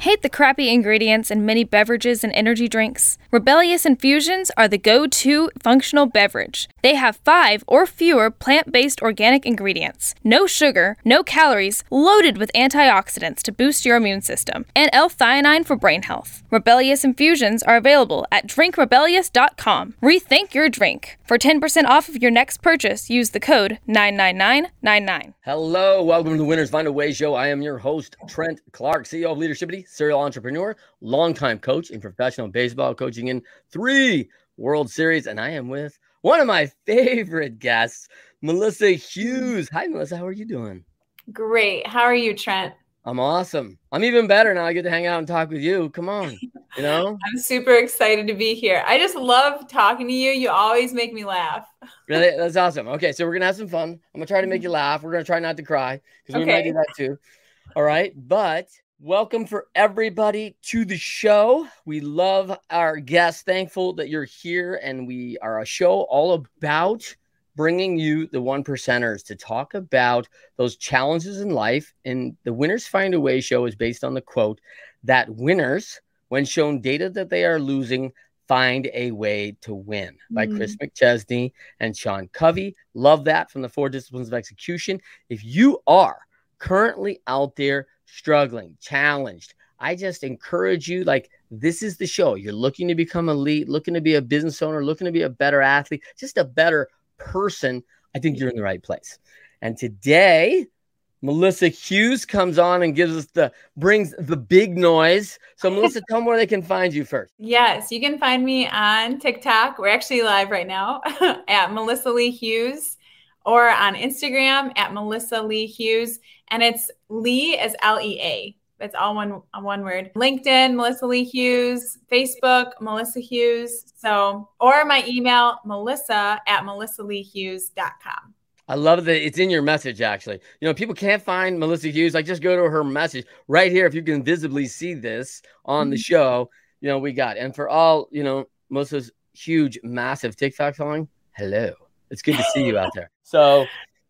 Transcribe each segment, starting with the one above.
Hate the crappy ingredients in many beverages and energy drinks? Rebellious Infusions are the go to functional beverage. They have five or fewer plant based organic ingredients, no sugar, no calories, loaded with antioxidants to boost your immune system, and L theanine for brain health. Rebellious Infusions are available at drinkrebellious.com. Rethink your drink. For 10% off of your next purchase, use the code 99999. Hello, welcome to the Winners Find a Way show. I am your host, Trent Clark, CEO of Leadershipity serial entrepreneur, longtime coach in professional baseball, coaching in three World Series. And I am with one of my favorite guests, Melissa Hughes. Hi, Melissa. How are you doing? Great. How are you, Trent? I'm awesome. I'm even better now. I get to hang out and talk with you. Come on. You know? I'm super excited to be here. I just love talking to you. You always make me laugh. really? That's awesome. Okay. So we're going to have some fun. I'm going to try to make you mm-hmm. laugh. We're going to try not to cry because we might do that too. All right. But Welcome for everybody to the show. We love our guests. Thankful that you're here, and we are a show all about bringing you the one percenters to talk about those challenges in life. And the Winners Find a Way show is based on the quote that winners, when shown data that they are losing, find a way to win by mm-hmm. Chris McChesney and Sean Covey. Love that from the Four Disciplines of Execution. If you are currently out there struggling, challenged, I just encourage you like this is the show. You're looking to become elite, looking to be a business owner, looking to be a better athlete, just a better person. I think you're in the right place. And today, Melissa Hughes comes on and gives us the brings the big noise. So Melissa, tell them where they can find you first. Yes, you can find me on TikTok. We're actually live right now at Melissa Lea Hughes or on Instagram at Melissa Lea Hughes. And it's Lea as L E A. That's all one one word. LinkedIn, Melissa Lea Hughes, Facebook, Melissa Hughes. So, or my email, melissa at melissaleahughes.com. I love that it's in your message, actually. You know, people can't find Melissa Hughes. Like, just go to her message right here. If you can visibly see this on mm-hmm. the show, you know, we got. And for all, you know, Melissa's huge, massive TikTok following, hello. It's good to see you out there. So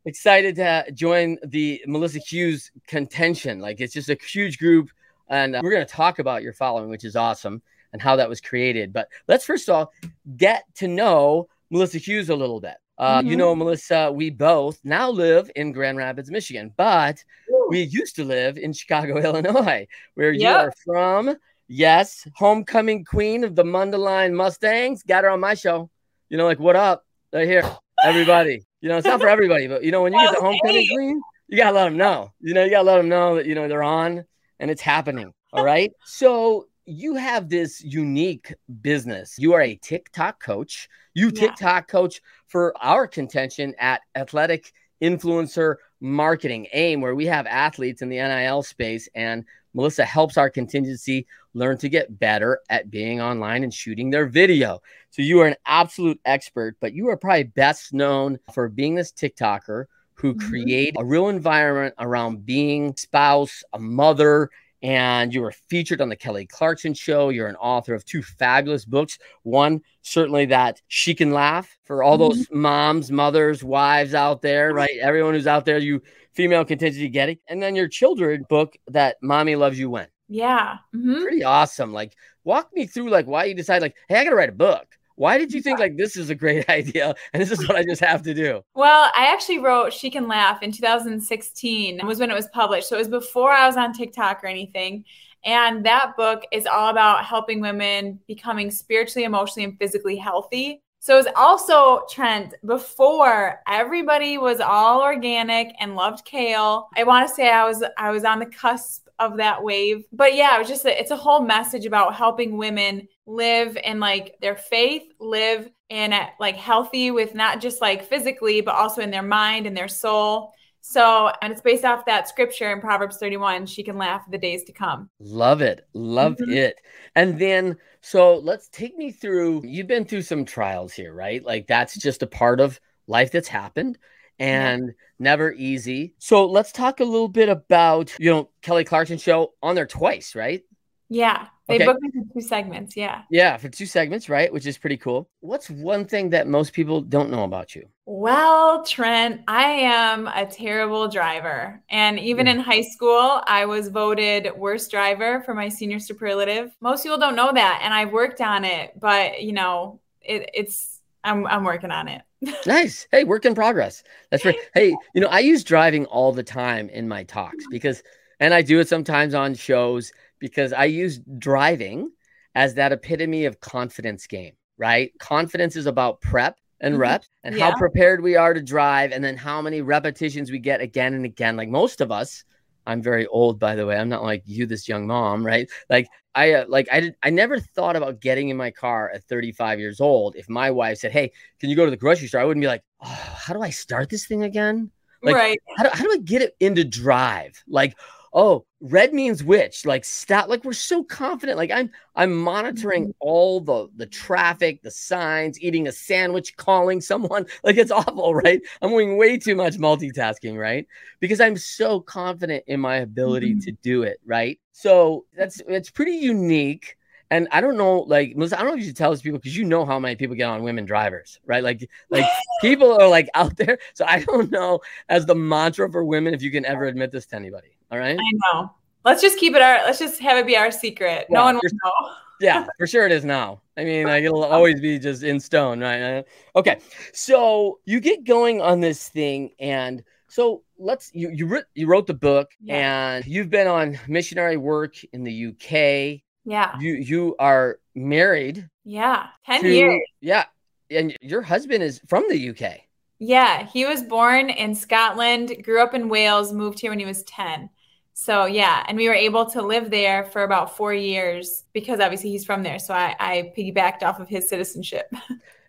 excited to join the Melissa Hughes contention. Like it's just a huge group, and uh, we're going to talk about your following, which is awesome, and how that was created. But let's first of all get to know Melissa Hughes a little bit. Uh, mm-hmm. You know, Melissa, we both now live in Grand Rapids, Michigan, but Ooh. we used to live in Chicago, Illinois, where yep. you are from. Yes, homecoming queen of the Mundelein Mustangs. Got her on my show. You know, like, what up? Right here everybody. You know, it's not for everybody, but you know, when you get the homecoming queen, you gotta let them know. You know, you gotta let them know that you know they're on and it's happening. All right. So you have this unique business. You are a TikTok coach. You yeah. TikTok coach for our contention at Athletic Influencer Marketing AIM, where we have athletes in the NIL space and Melissa helps our contingency learn to get better at being online and shooting their video. So you are an absolute expert, but you are probably best known for being this TikToker who mm-hmm. create a real environment around being spouse, a mother, and you were featured on the Kelly Clarkson show. You're an author of two fabulous books. One, certainly that she can laugh for all those mm-hmm. moms, mothers, wives out there, right? Everyone who's out there, you female contingency getting. And then your children book that mommy loves you when. Yeah. Mm-hmm. Pretty awesome. Like walk me through like why you decide like, hey, I gotta write a book. Why did you think like this is a great idea and this is what I just have to do? Well, I actually wrote She Can Laugh in 2016 was when it was published. So it was before I was on TikTok or anything. And that book is all about helping women becoming spiritually, emotionally, and physically healthy. So it's also Trent before everybody was all organic and loved kale. I want to say I was I was on the cusp of that wave. But yeah, it was just a, it's a whole message about helping women live in like their faith, live in a, like healthy with not just like physically but also in their mind and their soul So, and it's based off that scripture in Proverbs 31 she can laugh the days to come. Love it. Love Mhm. it. And then, so let's take me through. You've been through some trials here, right? Like that's just a part of life that's happened and never easy. So let's talk a little bit about, you know, Kelly Clarkson show on there twice, right? Yeah. They Okay. booked me for two segments. Yeah. Yeah, for two segments, right? Which is pretty cool. What's one thing that most people don't know about you? Well, Trent, I am a terrible driver. And even Yeah. in high school, I was voted worst driver for my senior superlative. Most people don't know that. And I've worked on it, but you know, it, it's, I'm, I'm working on it. Nice. Hey, work in progress. That's right. Hey, you know, I use driving all the time in my talks because, and I do it sometimes on shows because I use driving as that epitome of confidence game, right? Confidence is about prep and Mhm. reps and Yeah. how prepared we are to drive and then how many repetitions we get again and again. Like most of us, I'm very old, by the way. I'm not like you, this young mom, right? Like I, uh, like I did, I never thought about getting in my car at 35 years old. If my wife said, "Hey, can you go to the grocery store?" I wouldn't be like, "Oh, how do I start this thing again? Like, right. How do, how do I get it into drive? Like, oh, red means which? Like, stop. Like, we're so confident. Like, I'm I'm monitoring all the the traffic, the signs, eating a sandwich, calling someone. Like, it's awful, right? I'm doing way too much multitasking, right? Because I'm so confident in my ability Mhm. to do it, right? So that's it's pretty unique. And I don't know, like Melissa, I don't know if you should tell these people because you know how many people get on women drivers, right? Like, like people are like out there. So I don't know as the mantra for women if you can ever admit this to anybody. All right. I know. Let's just keep it our, let's just have it be our secret. Yeah, no one will know. Yeah, for sure it is now. I mean, like it'll always be just in stone, right? Uh, Okay, so you get going on this thing, and so let's you you wrote you wrote the book, Yeah. and you've been on missionary work in the UK. Yeah. You you are married Yeah. 10 to years. yeah, and your husband is from the UK. Yeah. He was born in Scotland, grew up in Wales, moved here when he was 10. So yeah, and we were able to live there for about four years because obviously he's from there. So I, I piggybacked off of his citizenship.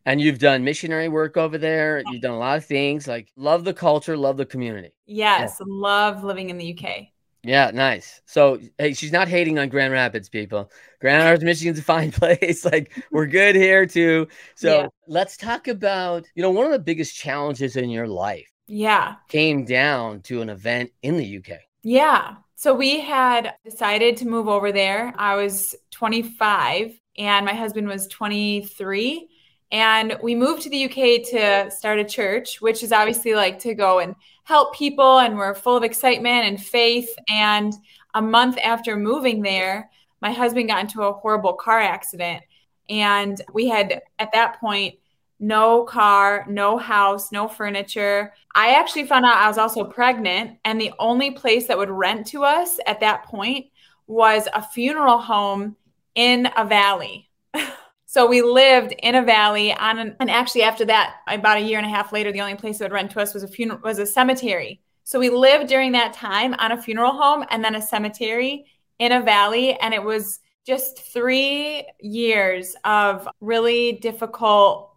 And you've done missionary work over there. You've done a lot of things like love the culture, love the community. Yes, love living in the UK. Yeah, nice. So, hey, she's not hating on Grand Rapids, people. Grand Rapids, Michigan's a fine place. Like, we're good here too. So, Yeah. let's talk about, you know, one of the biggest challenges in your life Yeah. came down to an event in the UK. Yeah. So we had decided to move over there. I was 25 and my husband was 23. And we moved to the UK to start a church, which is obviously like to go and help people. And we're full of excitement and faith. And a month after moving there, my husband got into a horrible car accident. And we had, at that point, no car, no house, no furniture. I actually found out I was also pregnant, and the only place that would rent to us at that point was a funeral home in a valley. so we lived in a valley on an, and actually after that, about a year and a half later, the only place that would rent to us was a funeral was a cemetery. So we lived during that time on a funeral home and then a cemetery in a valley, and it was just three years of really difficult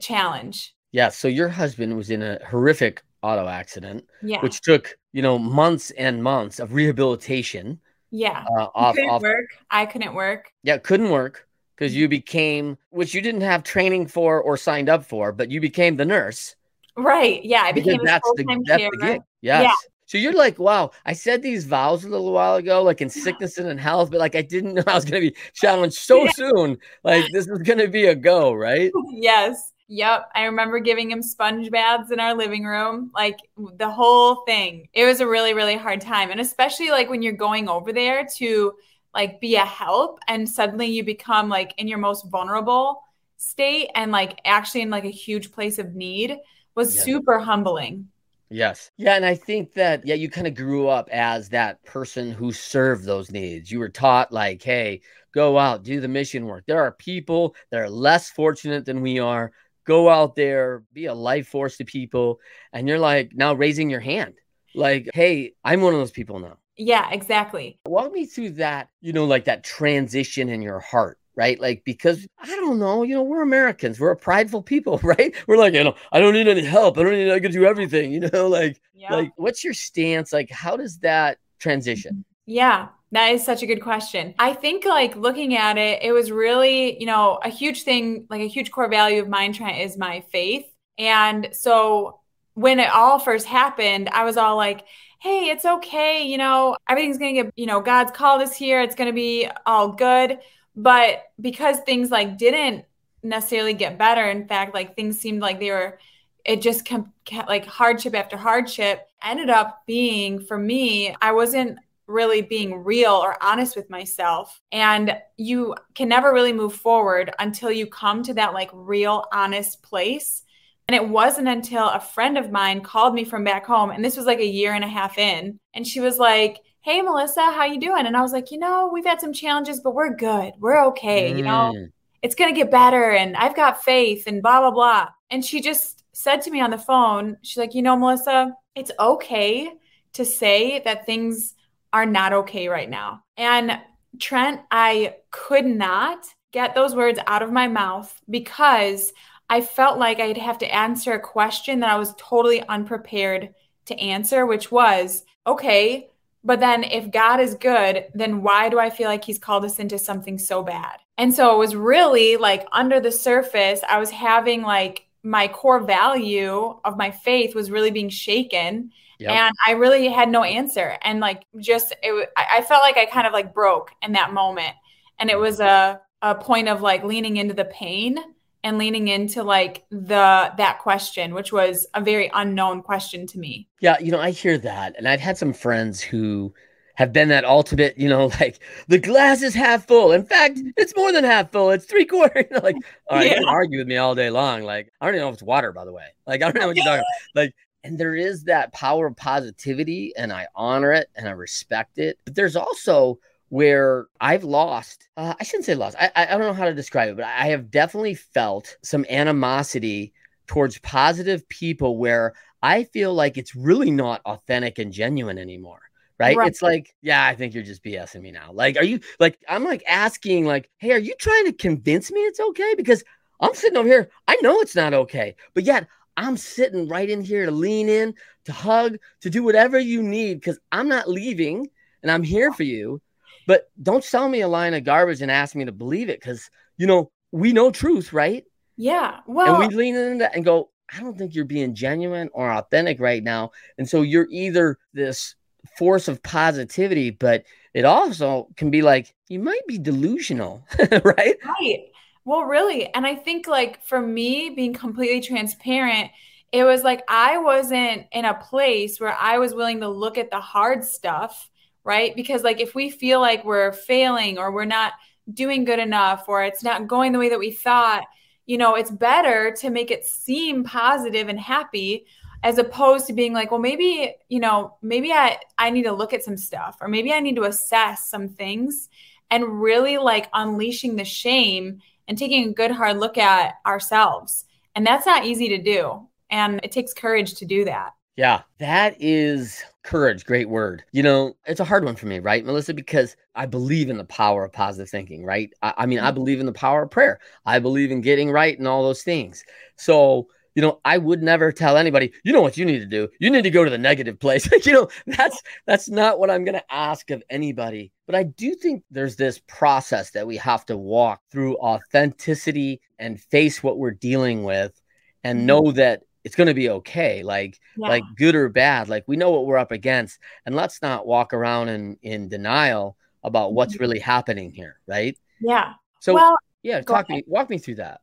challenge. Yeah. So, your husband was in a horrific auto accident, Yeah. which took, you know, months and months of rehabilitation yeah. uh, off, couldn't off. work. I couldn't work. Yeah, couldn't work because you became, which you didn't have training for or signed up for, but you became the nurse. Right. Yeah. I because became a that's the full-time that's the carer. gig. Yes. So you're like, wow, I said these vows a little while ago, like in sickness and in health, but like I didn't know I was gonna be challenged so Yeah. soon. Like this is gonna be a go, right? yes. Yep. I remember giving him sponge baths in our living room, like the whole thing. It was a really, really hard time. And especially like when you're going over there to like be a help and suddenly you become like in your most vulnerable state and like actually in like a huge place of need was Yeah. super humbling. Yes. Yeah, and I think that yeah, you kind of grew up as that person who served those needs. You were taught like, hey, go out, do the mission work. There are people that are less fortunate than we are. Go out there, be a life force to people, and you're like now raising your hand. Like, hey, I'm one of those people now. Yeah, exactly. Walk me through that, you know, like that transition in your heart right? Like, because I don't know, you know, we're Americans, we're a prideful people, right? We're like, you know, I don't need any help. I don't need, I can do everything, you know, like, yeah. like, what's your stance? Like, how does that transition? Mm-hmm. Yeah, that is such a good question. I think like looking at it, it was really, you know, a huge thing, like a huge core value of mine Trent is my faith. And so when it all first happened, I was all like, hey, it's okay. You know, everything's going to get, you know, God's called us here. It's going to be all good. But because things like didn't necessarily get better, in fact, like things seemed like they were, it just kept, like hardship after hardship ended up being for me, I wasn't really being real or honest with myself. And you can never really move forward until you come to that like real, honest place and it wasn't until a friend of mine called me from back home, and this was like a year and a half in, and she was like, "Hey, Melissa, how you doing?" And I was like, "You know, we've had some challenges, but we're good. We're okay. Mm. You know, mm. it's gonna get better, and I've got faith, and blah blah blah." And she just said to me on the phone, she's like, "You know, Melissa, it's okay to say that things are not okay right now." And Trent, I could not get those words out of my mouth because I felt like I'd have to answer a question that I was totally unprepared to answer, which was okay, but then if God is good, then why do I feel like he's called us into something so bad? And so it was really like under the surface, I was having like my core value of my faith was really being shaken. Yep. And I really had no answer. And like just it I felt like I kind of like broke in that moment. And it mm. was a a point of like leaning into the pain and leaning into like the that question which was a very unknown question to me. Yeah you know i hear that and i've had some friends who have been that ultimate you know like the glass is half full. In fact it's more than half full. It's three quarters. You know, like all right yeah. you can argue with me all day long. Like i don't even know if it's water by the way. Like i don't know what you're talking about. Like and there is that power of positivity and i honor it and i respect it. But there's also where I've lost, uh, I shouldn't say lost, I, I don't know how to describe it, but I have definitely felt some animosity towards positive people where I feel like it's really not authentic and genuine anymore. Right? right? It's like, yeah, I think you're just BSing me now. Like, are you like, I'm like asking, like, hey, are you trying to convince me it's okay? Because I'm sitting over here. I know it's not okay, but yet I'm sitting right in here to lean in, to hug, to do whatever you need because I'm not leaving and I'm here for you. But don't sell me a line of garbage and ask me to believe it because, you know, we know truth, right? Yeah. Well, and we lean into that and go, I don't think you're being genuine or authentic right now. And so you're either this force of positivity, but it also can be like, you might be delusional, right? Right. Well, really. And I think, like, for me, being completely transparent, it was like I wasn't in a place where I was willing to look at the hard stuff right? Because like if we feel like we're failing or we're not doing good enough or it's not going the way that we thought, you know, it's better to make it seem positive and happy as opposed to being like, well, maybe, you know, maybe I I need to look at some stuff or maybe I need to assess some things and really like unleashing the shame and taking a good hard look at ourselves. And that's not easy to do. And it takes courage to do that. Yeah, that is courage. Great word. You know, it's a hard one for me, right, Melissa? Because I believe in the power of positive thinking, right? I, I mean, I mm-hmm. believe in the power of prayer. I believe in getting right and all those things. So, you know, I would never tell anybody, you know what you need to do? You need to go to the negative place. you know, that's that's not what I'm going to ask of anybody. But I do think there's this process that we have to walk through authenticity and face what we're dealing with and mm-hmm. know that it's going to be okay like yeah. like good or bad like we know what we're up against and let's not walk around in in denial about what's mm-hmm. really happening here right yeah so well, yeah talk ahead. me walk me through that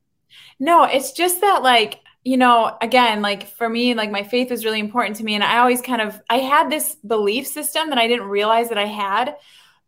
no it's just that like you know again like for me like my faith was really important to me and i always kind of i had this belief system that i didn't realize that i had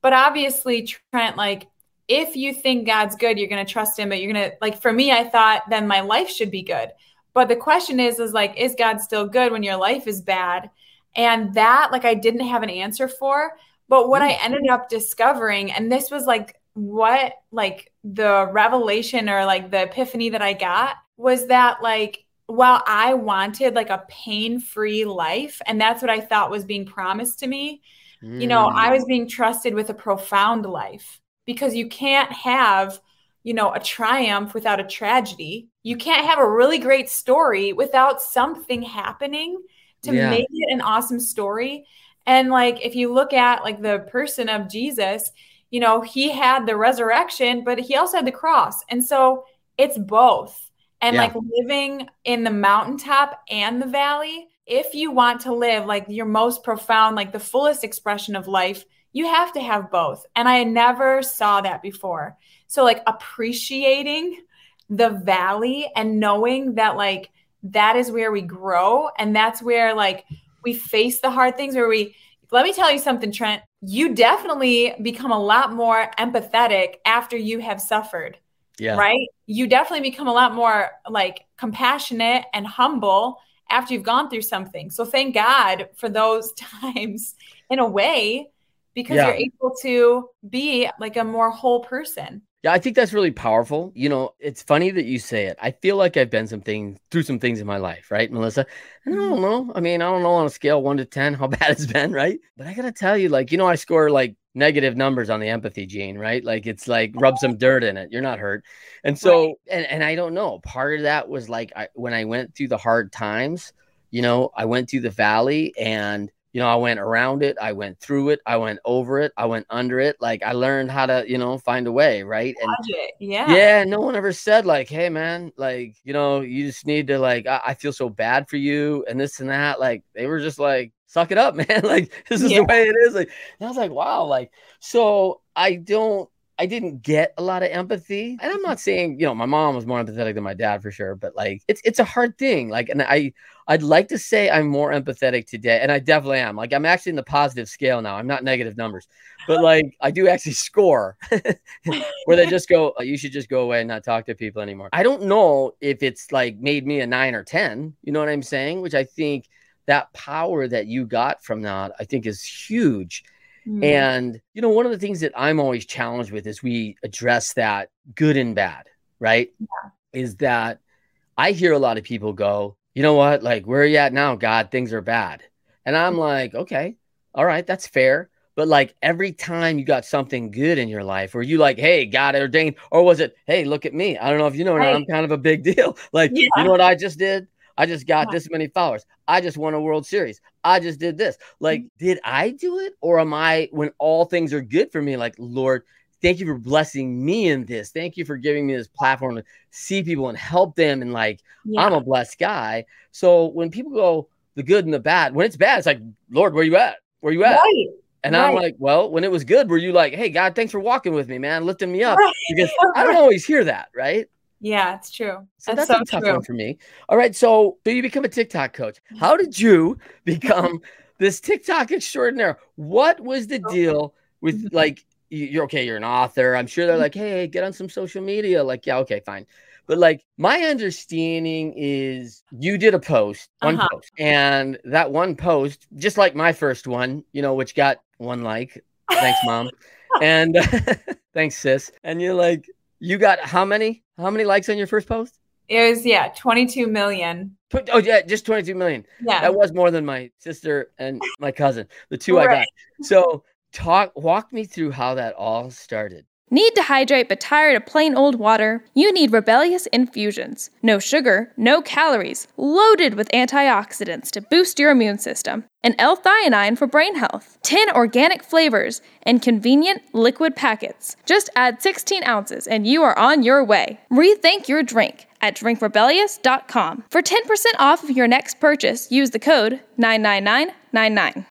but obviously trent like if you think god's good you're going to trust him but you're going to like for me i thought then my life should be good but the question is, is like, is God still good when your life is bad? And that, like, I didn't have an answer for. But what I mm. ended up discovering, and this was like what, like, the revelation or like the epiphany that I got was that, like, while I wanted like a pain free life, and that's what I thought was being promised to me, mm. you know, I mm. was being trusted with a profound life because you can't have you know, a triumph without a tragedy. You can't have a really great story without something happening to Yeah. make it an awesome story. And like if you look at like the person of Jesus, you know, he had the resurrection, but he also had the cross. And so it's both. And Yeah. like living in the mountaintop and the valley, if you want to live like your most profound, like the fullest expression of life, you have to have both. And I never saw that before. So like appreciating the valley and knowing that like that is where we grow and that's where like we face the hard things where we let me tell you something Trent you definitely become a lot more empathetic after you have suffered Yeah. right you definitely become a lot more like compassionate and humble after you've gone through something so thank god for those times in a way because Yeah. you're able to be like a more whole person Yeah, I think that's really powerful. You know, it's funny that you say it. I feel like I've been some things through some things in my life, right, Melissa? And I mm-hmm. don't know. I mean, I don't know on a scale one to ten how bad it's been, right? But I gotta tell you, like, you know, I score like negative numbers on the empathy gene, right? Like it's like rub some oh. dirt in it. You're not hurt. And so Right. and and I don't know. Part of that was like I, when I went through the hard times, you know, I went through the valley and you know, I went around it, I went through it, I went over it, I went under it. Like I learned how to, you know, find a way, right? And yeah yeah, no one ever said like, "Hey, man, like you know, you just need to like, I, I feel so bad for you and this and that." Like they were just like, "Suck it up, man! Like this is Yeah. the way it is." Like I was like, "Wow!" Like so, I don't, I didn't get a lot of empathy, and I'm mm-hmm. not saying you know my mom was more empathetic than my dad for sure, but like it's it's a hard thing. Like, and I I'd like to say I'm more empathetic today, and I definitely am. Like I'm actually in the positive scale now. I'm not negative numbers, but like I do actually score where they just go, "Oh, you should just go away and not talk to people anymore. I don't know if it's like made me a nine or 10, you know what I'm saying? Which I think that power that you got from that, I think is huge. Mm. And, you know, one of the things that I'm always challenged with is we address that good and bad, right? Is that I hear a lot of people go, you know what, like, where are you at now, God? Things are bad. And I'm like, okay, all right, that's fair. But like every time you got something good in your life, were you like, hey, God ordained, or was it, hey, look at me? I don't know if you know, or not, Right. I'm kind of a big deal. Like, Yeah. you know what I just did? I just got Yeah. this many followers. I just won a World Series. I just did this. Like, mm-hmm. did I do it? Or am I, when all things are good for me, like, Lord, thank you for blessing me in this. Thank you for giving me this platform to see people and help them. And like, yeah. I'm a blessed guy. So when people go the good and the bad, when it's bad, it's like, Lord, where you at? Where you at? right And I'm like, well, when it was good, were you like, hey, God, thanks for walking with me, man, lifting me up? Right. Because I don't always hear that, right? Yeah it's true So that's, that's, so a tough true one for me. All right. So, so you become a TikTok coach. How did you become this TikTok extraordinaire? What was the deal with Mhm. like you- you're okay, you're an author. I'm sure they're like, hey, get on some social media. Like, yeah, okay, fine. But like my understanding is you did a post, one Uh-huh. post, and that one post, just like my first one, you know, which got one like. Thanks, mom. and thanks, sis. And you're like, you got how many? How many likes on your first post? it was yeah 22 million Oh yeah, just 22 million. yeah That was more than my sister and my cousin, the two I got. So talk walk me through how that all started. Need to hydrate but tired of plain old water? You need Rebellious Infusions. No sugar, no calories, loaded with antioxidants to boost your immune system, and L-theanine for brain health. 10 organic flavors and convenient liquid packets. Just add 16 ounces and you are on your way. Rethink your drink at drinkrebellious.com. For 10% off of your next purchase, use the code 99999.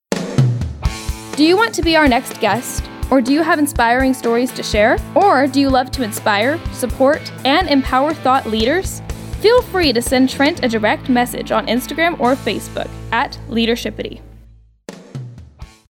Do you want to be our next guest? Or do you have inspiring stories to share? Or do you love to inspire, support, and empower thought leaders? Feel free to send Trent a direct message on Instagram or Facebook at Leadershipity.